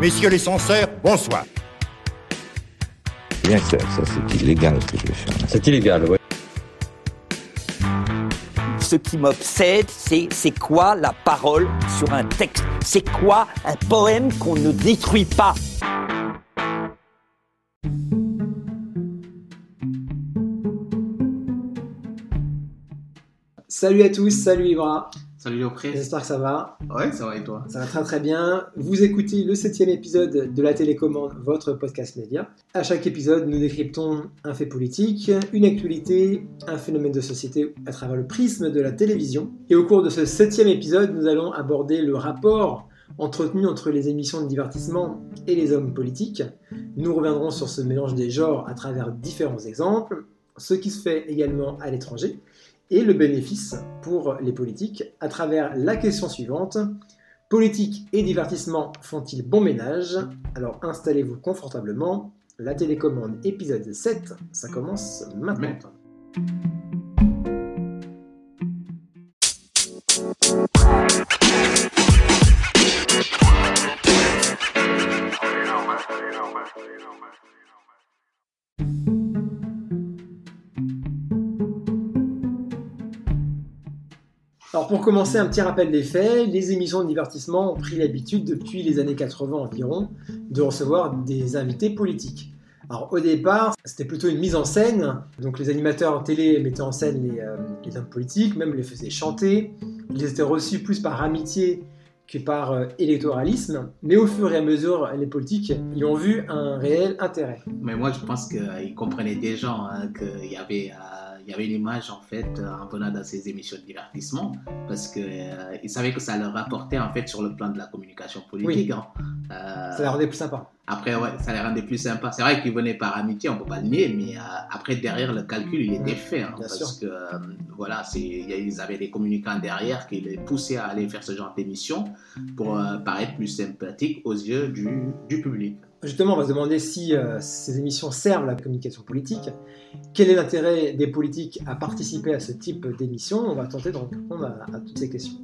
Messieurs les censeurs, bonsoir. Bien sûr, ça c'est illégal ce que je vais faire. C'est illégal, oui. Ce qui m'obsède, c'est c'est quoi la parole sur un texte? C'est quoi un poème qu'on ne détruit pas? Salut à tous, salut Ibra. Salut Léopré. J'espère que ça va. Ouais, ça va et toi? Ça va très très bien. Vous écoutez le septième épisode de La Télécommande, votre podcast média. À chaque épisode, nous décryptons un fait politique, une actualité, un phénomène de société à travers le prisme de la télévision. Et au cours de ce septième épisode, nous allons aborder le rapport entretenu entre les émissions de divertissement et les hommes politiques. Nous reviendrons sur ce mélange des genres à travers différents exemples, ce qui se fait également à l'étranger et le bénéfice pour les politiques à travers la question suivante. Politique et divertissement font-ils bon ménage? Alors installez-vous confortablement. La télécommande épisode 7, ça commence maintenant. Alors pour commencer, un petit rappel des faits, les émissions de divertissement ont pris l'habitude depuis les années 80 environ de recevoir des invités politiques. Alors au départ, c'était plutôt une mise en scène, donc les animateurs télé mettaient en scène les, euh, hommes politiques, même les faisaient chanter, ils étaient reçus plus par amitié que par euh, électoralisme, mais au fur et à mesure, les politiques y ont vu un réel intérêt. Mais moi, je pense qu'ils comprenaient déjà hein, qu'il y avait. euh, y avait une image en fait euh, en venant dans ces émissions de divertissement parce qu'ils savaient que ça leur rapportait en fait sur le plan de la communication politique. Oui. hein. Euh, Ça les rendait plus sympa. Après, ouais, ça les rendait plus sympas. C'est vrai qu'ils venaient par amitié, on peut pas le nier, mais euh, après, derrière, le calcul, il était fait. hein, parce sûr. que, euh, voilà, c'est- il ils avaient des communicants derrière qui les poussaient à aller faire ce genre d'émission pour euh, paraître plus sympathique aux yeux du, du public. Justement, on va se demander si euh, ces émissions servent la communication politique. Quel est l'intérêt des politiques à participer à ce type d'émission? On va tenter de répondre à, toutes ces questions.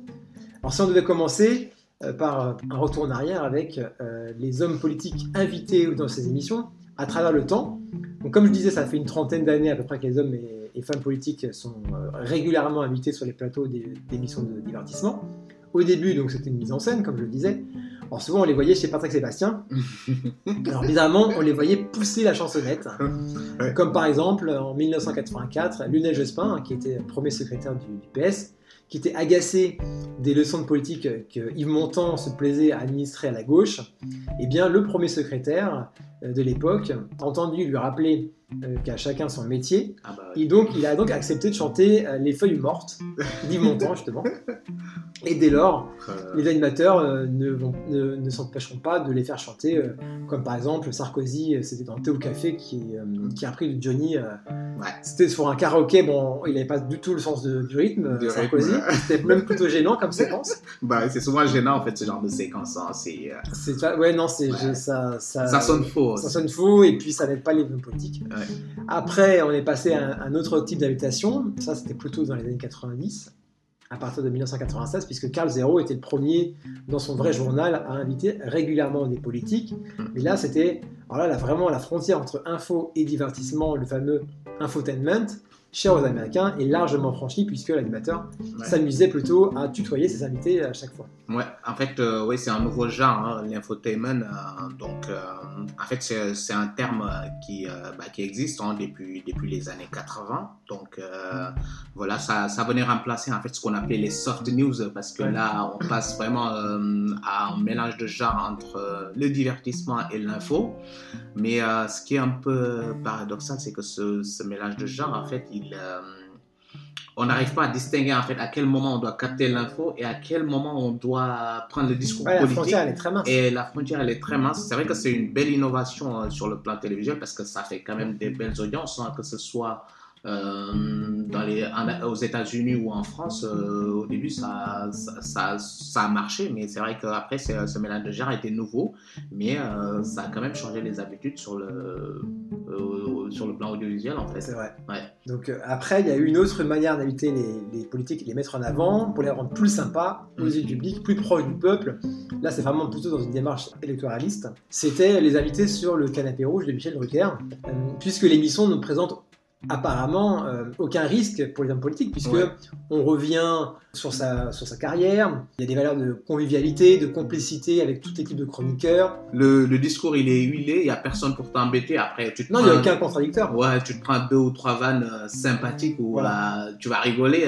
Alors si on devait commencer euh, par un retour en arrière avec euh, les hommes politiques invités dans ces émissions à travers le temps. Donc comme je disais, ça fait une trentaine d'années à peu près que les hommes et, femmes politiques sont euh, régulièrement invités sur les plateaux d'émissions de divertissement. Au début, donc c'était une mise en scène, comme je le disais. Alors souvent, on les voyait chez Patrick Sébastien. Alors bizarrement, on les voyait pousser la chansonnette. Ouais. Comme par exemple, en 1984, Lionel Jospin, qui était premier secrétaire du, du PS, qui était agacé des leçons de politique que Yves Montand se plaisait à administrer à la gauche, eh bien le premier secrétaire de l'époque entendu lui rappeler euh, qu'à chacun son métier, Ah bah, ouais. et donc il a donc accepté de chanter euh, Les feuilles mortes d'Yves Montand justement. Et dès lors, Euh, les animateurs euh, ne, vont- ne, ne s'empêcheront pas de les faire chanter, euh, comme par exemple Sarkozy, euh, c'était dans Théo Café qui, euh, qui a pris de Johnny. euh, Ouais. C'était sur un karaoké, bon, il n'avait pas du tout le sens de- du rythme, euh, Du Sarkozy. rythme. C'était même plutôt gênant comme séquence. bah, c'est souvent gênant en fait ce genre de séquence. hein. C'est, euh, ouais, non, c'est Ouais. je- ça, ça, ça sonne faux. Ça sonne faux et puis ça n'aide pas les hommes politiques. Ouais. Après, on est passé à un, autre type d'invitation. Ça, c'était plutôt dans les années 90, à partir de 1996, puisque Carl Zero était le premier dans son vrai journal à inviter régulièrement des politiques. Mais là, c'était alors là, là, vraiment la frontière entre info et divertissement, le fameux infotainment, cher aux Américains, est largement franchie puisque l'animateur Ouais. s'amusait plutôt à tutoyer ses invités à chaque fois. Ouais, en fait, euh, ouais, c'est un nouveau genre, hein, l'infotainment. euh, donc, euh, en fait, c'est un terme qui, bah, qui existe hein, depuis, depuis les années 80. Donc, voilà, ça, ça venait remplacer en fait ce qu'on appelait les soft news parce que Ouais. là, on passe vraiment à un mélange de genre entre le divertissement et l'info. Mais ce qui est un peu paradoxal, c'est que ce, ce mélange de genre, en fait, il. Euh, on n'arrive pas à distinguer en fait à quel moment on doit capter l'info et à quel moment on doit prendre le discours Ouais, la politique. frontière, elle est très mince. Et la frontière, elle est très mince. C'est vrai que c'est une belle innovation euh, sur le plan télévisuel parce que ça fait quand même des belles audiences, hein, que ce soit dans les, en- aux États-Unis ou en France, euh, au début, ça, ça, ça, ça a marché, mais c'est vrai qu'après, ce, mélange de genres était nouveau, mais euh, ça a quand même changé les habitudes sur le, euh, sur le plan audiovisuel, en fait. C'est vrai. Ouais. Donc euh, après, il y a eu une autre manière d'inviter les, les politiques et les mettre en avant pour les rendre plus sympas aux Mm. yeux du public, plus proches du peuple. Là, c'est vraiment plutôt dans une démarche électoraliste. C'était les invités sur le canapé rouge de Michel Drucker, euh, puisque l'émission ne présente apparemment euh, aucun risque pour les hommes politiques, puisque Ouais. on revient sur sa, sur sa carrière, il y a des valeurs de convivialité, de complicité avec toute l'équipe de chroniqueurs. Le, le discours, il est huilé, il n'y a personne pour t'embêter. Après, tu te Non, il n'y a aucun contradicteur. Ouais, tu te prends deux ou trois vannes euh, sympathiques où Voilà. euh, tu vas rigoler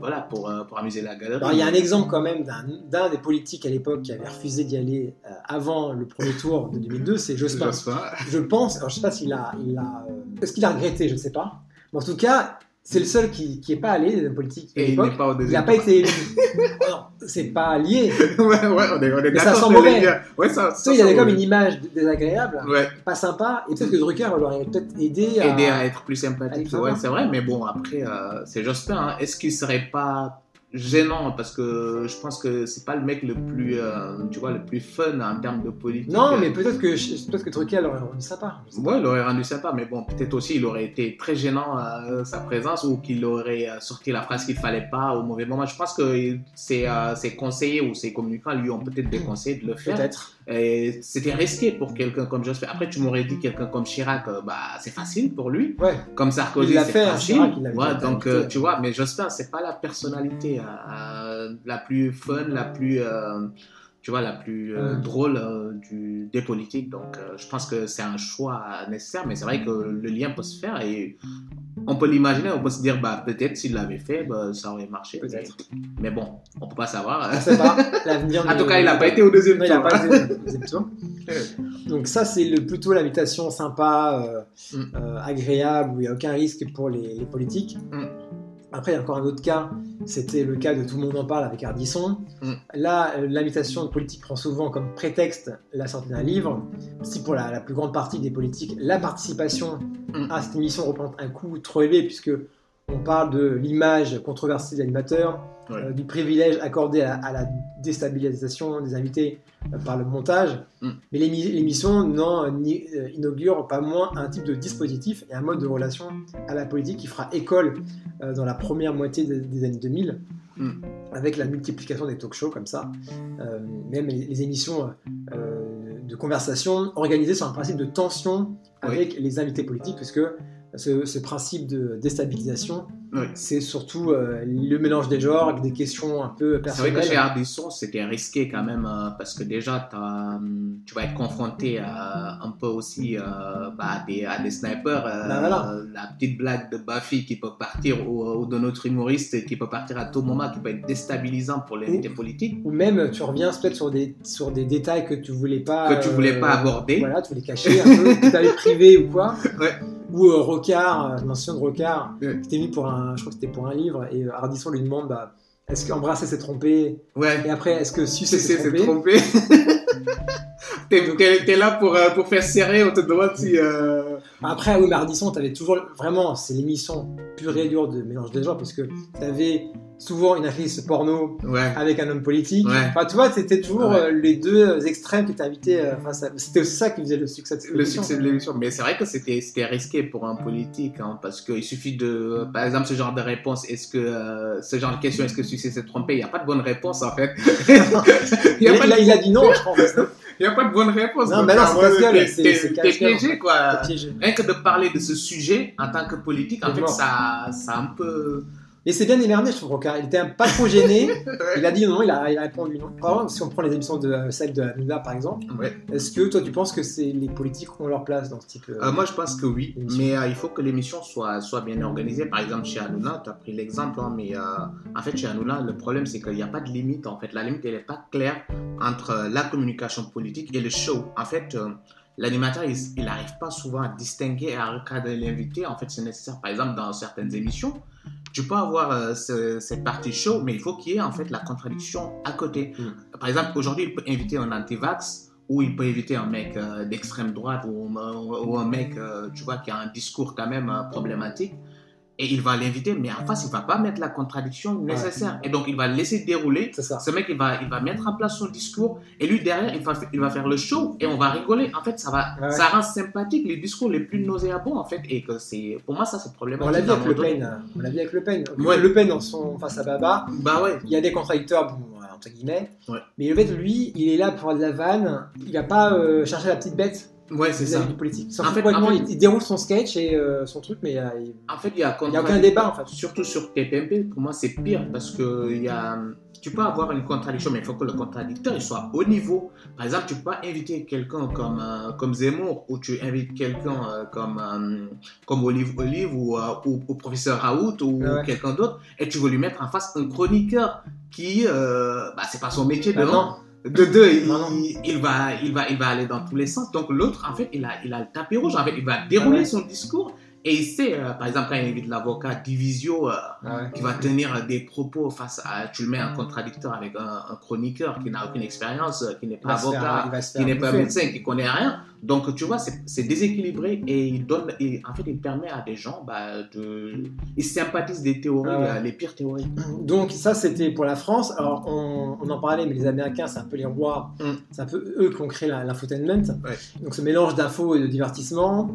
voilà, pour, pour amuser la galerie. Alors, il y a un exemple quand même d'un des politiques à l'époque qui avait refusé d'y aller avant le premier tour de 2002, c'est Jospin. Jospin. Je pense, alors je sais pas s'il a, il a, est-ce qu'il a regretté, je ne sais pas. Mais en tout cas, c'est le seul qui n'est pas allé des hommes politiques Et il n'est pas au Il n'a deuxième pas été élu. c'est pas lié. tour. ouais, ouais, on est, on est Mais ça sent mauvais. Ouais, ça, il avait sent comme une image désagréable, Ouais, pas sympa, et peut-être que Drucker l'aurait peut-être aidé à. être plus sympathique. Ouais, c'est vrai, mais bon, après, euh, c'est Jospin. hein. Est-ce qu'il serait pas gênant parce que je pense que c'est pas le mec le plus euh, tu vois le plus fun en termes de politique Non, mais peut-être que, peut-être que Drucker l'aurait rendu sympa. Ouais, il aurait rendu sympa, mais bon, peut-être aussi il aurait été très gênant euh, sa présence ou qu'il aurait euh, sorti la phrase qu'il fallait pas au mauvais moment. Je pense que ses, euh, ses conseillers ou ses communicants lui ont peut-être déconseillé de le faire. Peut-être. Et c'était risqué pour quelqu'un comme Jospin. Après, tu m'aurais dit quelqu'un comme Chirac, euh, bah c'est facile pour lui. Ouais. Comme Sarkozy, Il l'a c'est fait, hein, facile. Chirac, Ouais, donc euh, tu vois, mais Jospin, c'est pas la personnalité euh, la plus fun, la plus euh, tu vois, la plus euh, drôle euh, du, des politiques. Donc, euh, je pense que c'est un choix nécessaire, mais c'est vrai que le lien peut se faire et on peut l'imaginer, on peut se dire, bah, peut-être s'il l'avait fait, bah, ça aurait marché. Peut-être. Mais, mais bon, on peut pas savoir. On sait pas. L'avenir. En ne- tout cas, il n'a pas été au deuxième Non, il n'a tour. pas été au deuxième tour. Donc ça, c'est le, plutôt l'invitation sympa, Mm. agréable, où il n'y a aucun risque pour les, les politiques. Mm. Après, il y a encore un autre cas, c'était le cas de Tout le monde en parle avec Ardisson. Mm. Là, euh, l'invitation politique prend souvent comme prétexte la sortie d'un livre. Si pour la, la plus grande partie des politiques, la participation Mm. à cette émission représente un coût trop élevé, puisque on parle de l'image controversée de l'animateur, Ouais. euh, du privilège accordé à, à la déstabilisation des invités euh, par le montage. Mm. Mais l'émi- l'émission n'en ni- euh, inaugure pas moins un type de dispositif et un mode de relation à la politique qui fera école euh, dans la première moitié des, des années 2000, Mm. avec la multiplication des talk-shows comme ça, Euh, même les, les émissions euh, de conversation organisées sur un principe de tension avec les invités politiques, puisque ce, ce principe de déstabilisation, Oui. c'est surtout euh, le mélange des genres, avec des questions un peu C'est vrai que chez personnelles. Ardisson, c'était risqué quand même euh, parce que déjà, hum, tu vas être confronté à, un peu aussi euh, bah, à, des, à des snipers. euh, Bah. La petite blague de Buffy qui peut partir ou, ou de notre humoriste qui peut partir à tout moment, qui peut être déstabilisant pour l'invité politique. Ou même tu reviens peut-être sur des, sur des détails que tu voulais pas Que tu voulais pas aborder. Voilà, tu voulais cacher un peu, que tu avais privé ou quoi. Ouais. Ou euh, Rocard, euh, je me souviens de Rocard, Ouais. qui était venu pour un, je crois que c'était pour un livre, et euh, Ardisson lui demande bah, est-ce qu'embrasser c'est tromper Ouais. Et après, est-ce que sucer c'est tromper trompé. T'es t'es là pour, euh, pour faire serrer, on te demande si. euh, Après, oui, mais Ardisson, t'avais toujours. Vraiment, c'est l'émission pure et dure de mélange des genres, parce que t'avais souvent une actrice porno Ouais. avec un homme politique. Ouais. Enfin, tu vois, c'était toujours Ouais. euh, les deux extrêmes qui t'invitaient. euh, Enfin, c'était ça qui faisait le succès de le succès de l'émission. Mais c'est vrai que c'était c'était risqué pour un politique, hein, parce qu'il suffit de, par exemple, ce genre de réponse, est-ce que, euh, ce genre de question, est-ce que succès s'est trompé? Il n'y a pas de bonne réponse en fait. Il a, il de- il a dit non, je crois. Il y a pas de bonne réponse. Non, mais non, c'est t'es- piégé, quoi. Rien que de parler de ce sujet en tant que politique, en fait, ça, ça un peu. Et c'est bien émerveillé, je trouve, Rocard. Il était un- pas trop gêné. il a dit non, il a, il a répondu non. Par exemple, si on prend les émissions de euh, celle de Hanouna, par exemple, Ouais. est-ce que toi, tu penses que c'est les politiques ont leur place dans ce type euh, Euh, moi, je pense que oui, mais euh, il faut que l'émission soit, soit bien organisée. Par exemple, chez Hanouna, tu as pris l'exemple, hein, mais euh, en fait, chez Hanouna, le problème, c'est qu'il n'y a pas de limite. En fait, la limite, elle n'est pas claire entre la communication politique et le show. En fait, l'animateur, il n'arrive pas souvent à distinguer et à recadrer l'invité. En fait, c'est nécessaire. Par exemple, dans certaines émissions, tu peux avoir euh, ce- cette partie show, mais il faut qu'il y ait en fait la contradiction à côté. Mm. Par exemple, aujourd'hui, il peut inviter un anti-vax ou il peut éviter un mec euh, d'extrême droite ou, ou un mec, euh, tu vois, qui a un discours quand même problématique. Et il va l'inviter, mais en face, il va pas mettre la contradiction nécessaire. Et donc, il va laisser dérouler. Ce mec, il va, il va mettre en place son discours, et lui, derrière, il va, il va faire le show, et on va rigoler. En fait, ça, va, Ouais. ça rend sympathique les discours les plus nauséabons, en fait, et que c'est, pour moi, ça, c'est problématique. On l'a vu avec Le. Pen. euh, On l'a vu avec Le Pen. Ouais. Le Pen son face à Baba, Bah ouais. il y a des contradicteurs, bon, entre guillemets. Ouais. Mais le fait, lui, il est là pour avoir de la vanne. Il va pas euh, chercher la petite bête Ouais, c'est ça. du politique. En fait- complètement, en fait- il, il déroule son sketch et euh, son truc, mais il En fait, il y a, n'y a aucun débat en fait. Surtout sur TPMP, pour moi, c'est pire parce que il y a, tu peux avoir une contradiction, mais il faut que le contradicteur il soit au niveau. Par exemple, tu peux pas inviter quelqu'un comme, euh, comme Zemmour ou tu invites quelqu'un euh, comme, comme Olive Olive ou, ou, ou professeur Raoult ou ouais. quelqu'un d'autre et tu veux lui mettre en face un chroniqueur qui, bah, c'est pas son métier de Bah non. De deux, il, va, il, va, il va aller dans tous les sens. Donc l'autre, en fait, il a, il a le tapis rouge. En fait, il va dérouler Ah ouais. son discours et il sait, euh, par exemple, quand il invite l'avocat Divisio, euh, ouais. qui va tenir des propos face à. Tu le mets en contradicteur avec un, un chroniqueur qui n'a aucune expérience, euh, qui n'est pas faire- avocat, se qui faire n'est pas médecin, qui connaît rien. Donc, tu vois, c'est c'est déséquilibré et il donne. et en fait, il permet à des gens bah, de. Ils sympathisent des théories, Ah ouais. euh, les pires théories. Donc ça c'était pour la France. Alors on, on en parlait, mais les Américains c'est un peu les rois, Mm. c'est un peu eux qui ont créé l'infotainment. Ouais. Donc ce mélange d'infos et de divertissement.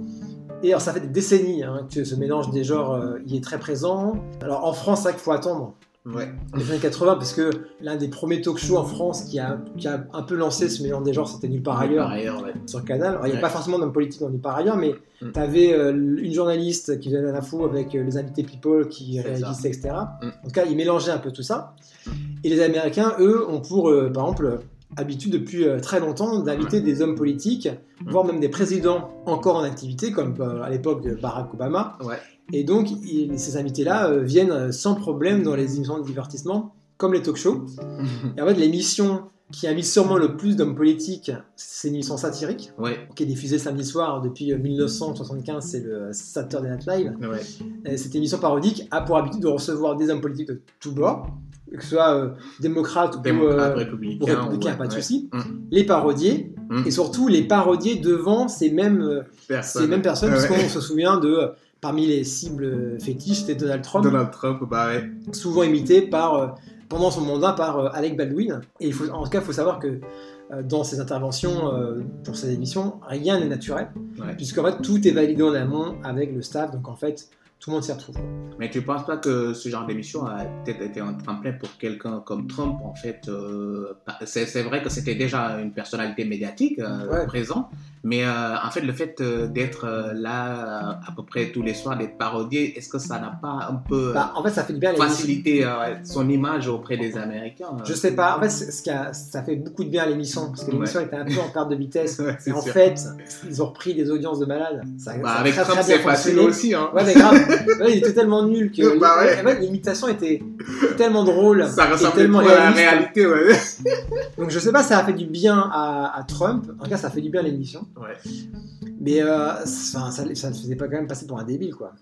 Et alors ça fait des décennies hein, que ce mélange des genres euh, il est très présent. Alors en France c'est vrai qu'il faut attendre Ouais. les années 80 parce que l'un des premiers talk shows en France qui a, qui a un peu lancé ce mélange des genres c'était Nulle part ailleurs Par ailleurs, ouais. sur Canal. Alors, il n'y a Ouais. pas forcément d'homme politique dans Nulle part ailleurs, mais Mm. tu avais une journaliste qui faisait l'info avec euh, les invités people qui réagissaient, etc. Mm. En tout cas, ils mélangeaient un peu tout ça. Mm. Et les Américains, eux, ont pour, euh, par exemple, euh, habitude depuis euh, très longtemps d'inviter des hommes politiques, voire même des présidents encore en activité, comme euh, à l'époque de Barack Obama. Ouais. Et donc, ils- ces invités-là euh, viennent sans problème dans les émissions de divertissement, comme les talk shows. Et en fait, l'émission qui invite sûrement le plus d'hommes politiques, c'est une émission satirique, ouais. qui est diffusée samedi soir depuis euh, 1975, c'est le Saturday Night Live. Ouais. Cette émission parodique a pour habitude de recevoir des hommes politiques de tous bords, que ce soit euh, démocrates ou, Démocrate, euh, ou républicain. ouais, pas de ouais. souci, Mm. les parodier, Mm. et surtout les parodier devant ces mêmes, euh, Personne. ces mêmes personnes, parce qu'on se souvient de, parmi les cibles fétiches, c'était Donald Trump, Donald Trump, bah ouais. souvent imité par, pendant son mandat par Alec Baldwin. Et il faut, en tout cas, il faut savoir que dans ses interventions euh, pour ces émissions, rien n'est naturel, Ouais. puisqu'en fait, tout est validé en amont avec le staff, donc en fait, tout le monde s'y retrouve. Mais tu penses pas que ce genre d'émission a peut-être été un tremplin pour quelqu'un comme Trump en fait euh, C'est c'est vrai que c'était déjà une personnalité médiatique euh, Ouais. présent, mais euh, en fait le fait euh, d'être euh, là à peu près tous les soirs, d'être parodié, est-ce que ça n'a pas un peu Bah, en fait, ça fait du bien facilité son image auprès des Américains Je sais pas. En fait, ce qui a- ça fait beaucoup de bien à l'émission parce que l'émission était un peu en perte de vitesse. Ouais, Et en sûr. fait, ils ont repris des audiences de malades. Ça, Bah, ça avec très, Trump c'est facile aussi. Hein. Ouais, mais grave. Ouais, il était tellement nul que Bah l'imitation était tellement drôle Ça et ressemble tellement trop à la réalité. Donc je sais pas, ça a fait du bien à, à Trump. En tout cas, ça fait du bien à l'émission. Ouais. Mais euh, ça, ça ne faisait pas quand même passer pour un débile, quoi.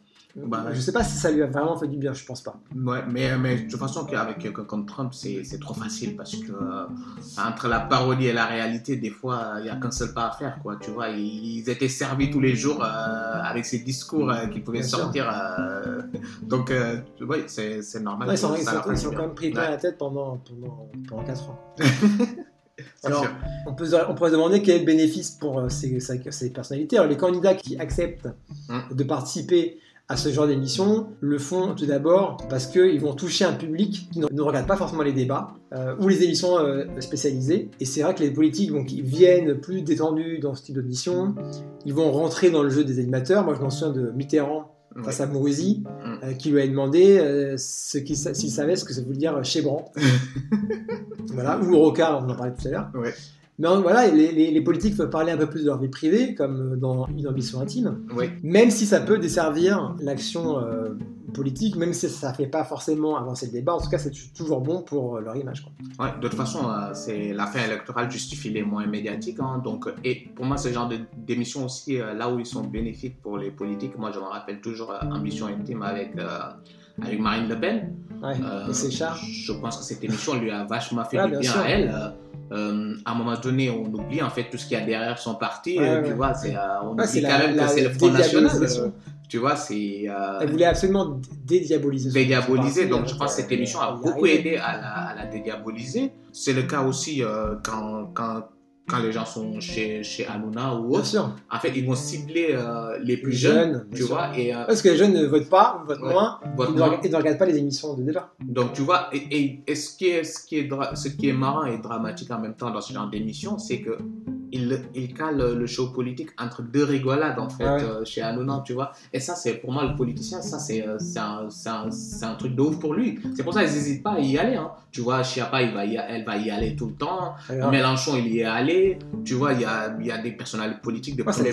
Bah, je sais pas si ça lui a vraiment fait du bien. Je pense pas. Ouais, mais, mais de toute façon, qu'avec quelqu'un comme Trump, c'est trop facile parce que euh, entre la parodie et la réalité, des fois, il n'y a qu'un seul pas à faire, quoi. Tu vois, ils, étaient servis tous les jours euh, avec ces discours euh, qu'ils pouvaient Bien sortir. euh, donc, euh, ouais, c'est normal. Ouais, ils sont, ils ils quand même pris plein la tête pendant, pendant, pendant 4 ans. Alors, sûr. on, peut, on pourrait se demander quel est le bénéfice pour euh, ces, personnalités. Alors, les candidats qui acceptent Mm. de participer à ce genre d'émission le font tout d'abord parce qu'ils vont toucher un public qui ne, ne regarde pas forcément les débats euh, ou les émissions euh, spécialisées. Et c'est vrai que les politiques donc, ils viennent plus détendus dans ce type d'émission. Ils vont rentrer dans le jeu des animateurs. Moi, je m'en souviens de Mitterrand face à Mourouzi, Mm. euh, qui lui a demandé euh, ce qu'il sa- s'il savait ce que ça voulait dire chébran. voilà, ou Rocard, on en parlait tout à l'heure. Ouais. Mais euh, voilà, les, les- les politiques peuvent parler un peu plus de leur vie privée, comme euh, dans Une ambition intime, Ouais. même si ça peut desservir l'action euh, politique, même si ça ne fait pas forcément avancer le débat. En tout cas, c'est toujours bon pour euh, leur image. quoi. Ouais, de toute façon, euh, c'est la fin électorale justifie les moyens médiatiques. hein, donc, et pour moi, ce genre de- d'émissions aussi, euh, là où ils sont bénéfiques pour les politiques, moi, je me rappelle toujours euh, Ambition intime avec, euh, avec Marine Le Pen. Ouais, Euh, et. Je pense que cette émission lui a vachement fait Ah, du bien à elle. Euh, euh, à un moment donné, on oublie en fait tout ce qu'il y a derrière son parti. Ouais, euh, ouais. Tu vois, c'est, euh, on Ouais, oublie la- quand même la que c'est le Front National. Tu vois, c'est. euh, Elle voulait absolument dédiaboliser. dédiaboliser. Donc, je pense que cette euh, émission a beaucoup aidé à la, à la dédiaboliser. C'est le cas aussi euh, quand, quand, quand les gens sont chez, chez Hanouna ou Bien autre. sûr. En fait, ils vont cibler euh, les plus Les jeunes, tu vois. Et, Parce que les jeunes ne votent pas, votent Ouais. moins, votent ils ne, moins. reg- ils ne regardent pas les émissions de débat. Donc, tu vois, et, et- et ce, qui est, ce, qui est ce qui est marrant et dramatique en même temps dans ce genre d'émission, c'est que il, il cale le show politique entre deux rigolades, en fait, Ah ouais. euh, chez Hanouna, tu vois. Et ça, c'est pour moi, le politicien, ça, c'est euh, un, un, truc de ouf pour lui. C'est pour ça qu'ils n'hésitent pas à y aller. Hein. Tu vois, Chiappa, il va y, elle va y aller tout le temps. Alors, Mélenchon, il y est allé. Tu vois, il y a, il y a des personnalités politiques de premier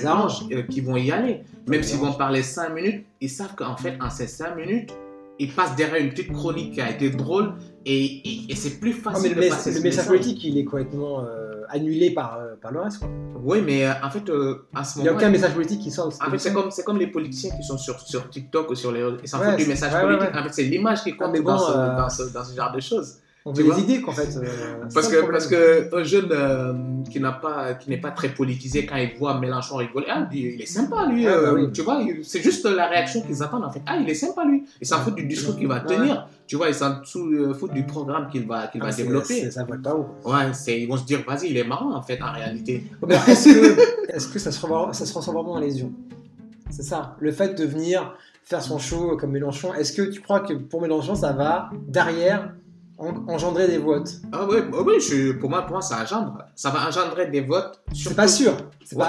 euh, qui vont y aller. Même s'ils vont parler 5 minutes, ils savent qu'en fait, en ces 5 minutes, ils passent derrière une petite chronique qui a été drôle et, et, et c'est plus Ah, facile mais le, de passer le ce message message. politique, il est complètement euh, annulé par, euh, par le reste. Quoi. Oui, mais euh, en fait, euh, à ce Il n'y a moment aucun message politique qui sort en fait, c'est comme, comme les politiciens qui sont sur, sur TikTok ou sur les. Ils s'en Ouais, foutent du message ouais, politique. ouais. En fait, c'est l'image qui compte bon, dans, ce, dans, ce, dans ce genre de choses. On veut des idées, qu'en fait. euh, Parce que, parce que un jeune euh, qui n'a pas, qui n'est pas très politisé, quand il voit Mélenchon rigoler, ah, il est sympa lui, Ouais, bah euh, oui. tu vois, c'est juste la réaction qu'ils attendent en fait. Ah, il est sympa lui. Ils s'en foutent du discours qu'il va tenir, tu vois, ils s'en foutent du programme qu'il va, qu'il Ah, va développer. Ça vole pas. Ouais, c'est, ils vont se dire, vas-y, il est marrant en fait en réalité. Mais Est-ce que, est-ce que ça, se ça se transforme vraiment en lésion C'est ça. Le fait de venir faire son show comme Mélenchon, est-ce que tu crois que pour Mélenchon, ça va derrière engendrer des votes Ah ouais, bah oui, je, pour moi, pour moi, ça engendre. Ça va engendrer des votes. C'est pas sûr. Ouais.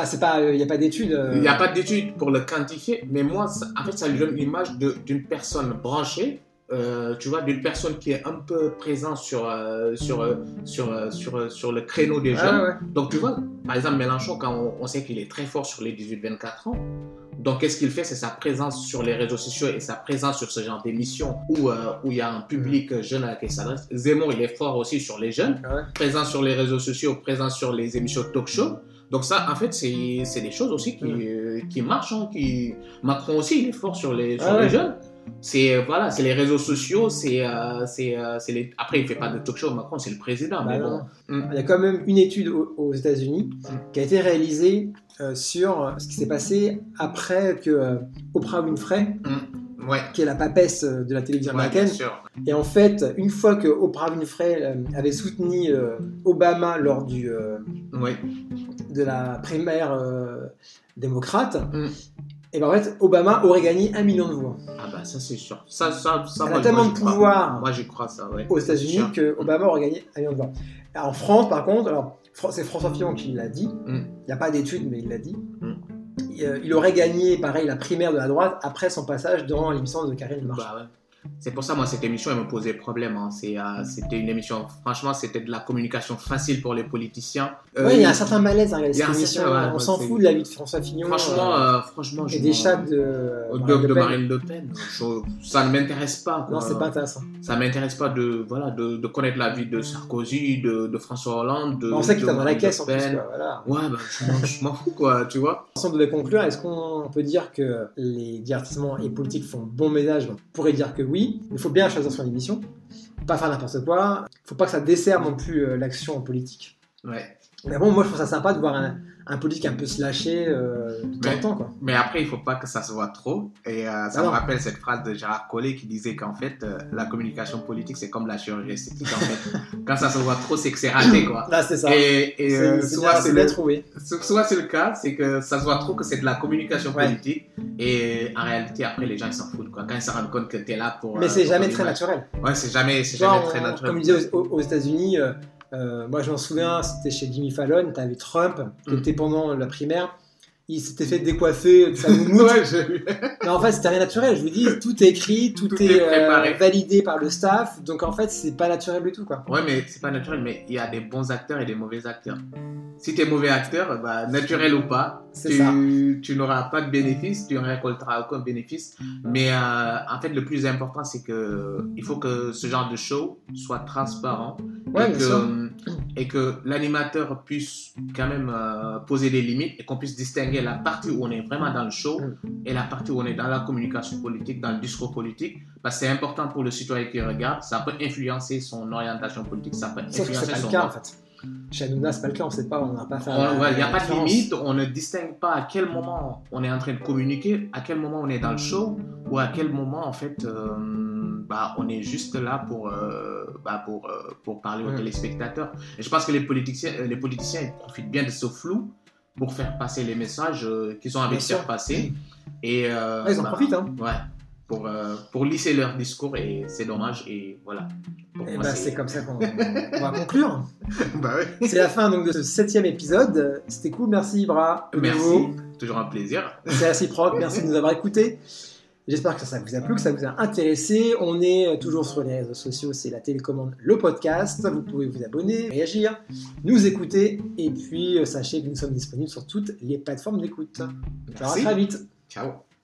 il n'y a pas d'études. euh, Il n'y a pas d'études pour le quantifier, mais moi, ça- en fait, ça lui donne l'image de- d'une personne branchée, euh, tu vois, d'une personne qui est un peu présente sur, euh, sur, euh, sur, sur, sur le créneau des ouais, jeunes. ouais. Donc, tu vois, par exemple, Mélenchon, quand on, on sait qu'il est très fort sur les 18-24 ans, donc qu'est-ce qu'il fait? C'est sa présence sur les réseaux sociaux et sa présence sur ce genre d'émission où, où il y a un public jeune à qui il s'adresse. Zemmour, il est fort aussi sur les jeunes Ouais. présent sur les réseaux sociaux, présent sur les émissions talk-show. Donc ça, en fait, c'est des choses aussi qui, qui marchent. hein, qui... Macron aussi, il est fort sur les, sur Ah les ouais. jeunes. C'est voilà, c'est les réseaux sociaux, c'est euh, c'est euh, les. Après, il fait pas de talk-show. Macron, c'est le président, Bah mais bon. Mm. Il y a quand même une étude aux, États-Unis qui a été réalisée euh, sur ce qui s'est passé après que euh, Oprah Winfrey, Ouais. qui est la papesse euh, de la télévision Ouais, américaine, et en fait, une fois que Oprah Winfrey euh, avait soutenu euh, Obama lors du, euh, Ouais. de la primaire euh, démocrate, Mm. Et ben en fait, Obama aurait gagné un million de voix. Ah bah ça c'est sûr. Ça, ça, ça Elle moi, a tellement moi, de crois. pouvoir Moi j'y crois ça, ouais. aux États-Unis que Obama aurait gagné un million de voix. En France, par contre, alors c'est François Fillon qui l'a dit. Il Mm. n'y a pas d'études, mais il l'a dit. Mm. Il, euh, il aurait gagné, pareil, la primaire de la droite après son passage dans l'émission de Karine Marchand. Bah ouais. C'est pour ça, moi, cette émission, elle me posait problème. hein. C'est, euh, c'était une émission, franchement, c'était de la communication facile pour les politiciens. Euh, Ouais, il y a un certain malaise à regarder y a cette émission. certain- ouais, on s'en fout de la vie de François Fillon Franchement, euh, euh, franchement, je et des chats de, de, Marine de Le Pen. Marine Le Pen. Je- ça ne m'intéresse pas. Non, quoi. c'est pas intéressant. Ça m'intéresse pas de, voilà, de, de connaître la vie de Sarkozy, de, de François Hollande. De, on sait qu'il est dans la caisse en plus. Quoi, voilà. Ouais, bah, je m'en- je m'en fous, quoi, tu vois. Si on devait conclure, est-ce qu'on peut dire que les divertissements et politiques font bon ménage? On pourrait dire que oui. Il faut bien choisir son émission, pas faire n'importe quoi. Il faut pas que ça dessert non plus euh, l'action politique. Ouais. Mais bon, moi je trouve ça sympa de voir un, un politique un peu se lâcher euh, de temps en Mais- temps. Quoi. Mais après, il faut pas que ça se voit trop. Et euh, ça Ah me rappelle cette phrase de Gérard Collet qui disait qu'en fait, euh, la communication politique, c'est comme la chirurgie esthétique. En fait. Quand ça se voit trop, c'est que c'est raté, quoi. Là, c'est ça. Et, et, C'est euh, c'est soit c'est le, soit c'est le cas, c'est que ça se voit trop que c'est de la communication Ouais. politique. Et en réalité, après, les gens, ils s'en foutent, quoi. Quand ils se rendent compte que tu es là pour. Mais c'est pour jamais très naturel. Ouais, c'est jamais, c'est jamais très naturel. Comme je disais aux, aux- États-Unis, moi je m'en souviens, c'était chez Jimmy Fallon, tu avais Trump qui Mm. était pendant la primaire. Il s'était fait décoiffer de sa. Ouais. Mais en fait, c'était rien naturel. Je vous dis, tout est écrit, tout, Tout est, euh, validé par le staff. Donc en fait, c'est pas naturel du tout, quoi. Ouais, mais c'est pas naturel, mais il y a des bons acteurs et des mauvais acteurs. Si tu es mauvais acteur, bah, naturel ou pas, tu, n'auras pas de bénéfice, tu ne récolteras aucun bénéfice. Mais euh, en fait, le plus important, c'est que il faut que ce genre de show soit transparent Ouais, et, que, et que l'animateur puisse quand même euh, poser des limites et qu'on puisse distinguer la partie où on est vraiment dans le show Mm. et la partie où on est dans la communication politique, dans le discours politique. Parce que c'est important pour le citoyen qui regarde, ça peut influencer son orientation politique, ça peut Sauf que c'est influencer pas son le cas, en fait. Chez Hanouna, c'est pas le cas, on sait pas, on n'a pas fait. Ouais, Il n'y a pas de limite, on ne distingue pas à quel moment on est en train de communiquer, à quel moment on est dans le show, ou à quel moment en fait euh, bah, on est juste là pour, euh, bah, pour, euh, pour parler aux Ouais. téléspectateurs. Et je pense que les politiciens, les politiciens ils profitent bien de ce flou pour faire passer les messages euh, qu'ils ont envie de faire passer. Et, euh, Ouais, ils en bah, profitent, hein. Ouais, pour, euh, pour lisser leur discours, et c'est dommage, et voilà. Et moi, bah, c'est comme ça qu'on on va conclure. bah ouais. C'est la fin donc de ce septième épisode. C'était cool, merci Ibra. Merci, toujours un plaisir. C'est réciproque, merci de nous avoir écoutés. J'espère que ça vous a plu, que ça vous a intéressé. On est toujours sur les réseaux sociaux, c'est la télécommande, le podcast. Vous pouvez vous abonner, réagir, nous écouter. Et puis, euh, sachez que nous sommes disponibles sur toutes les plateformes d'écoute. À Merci. très vite. Ciao.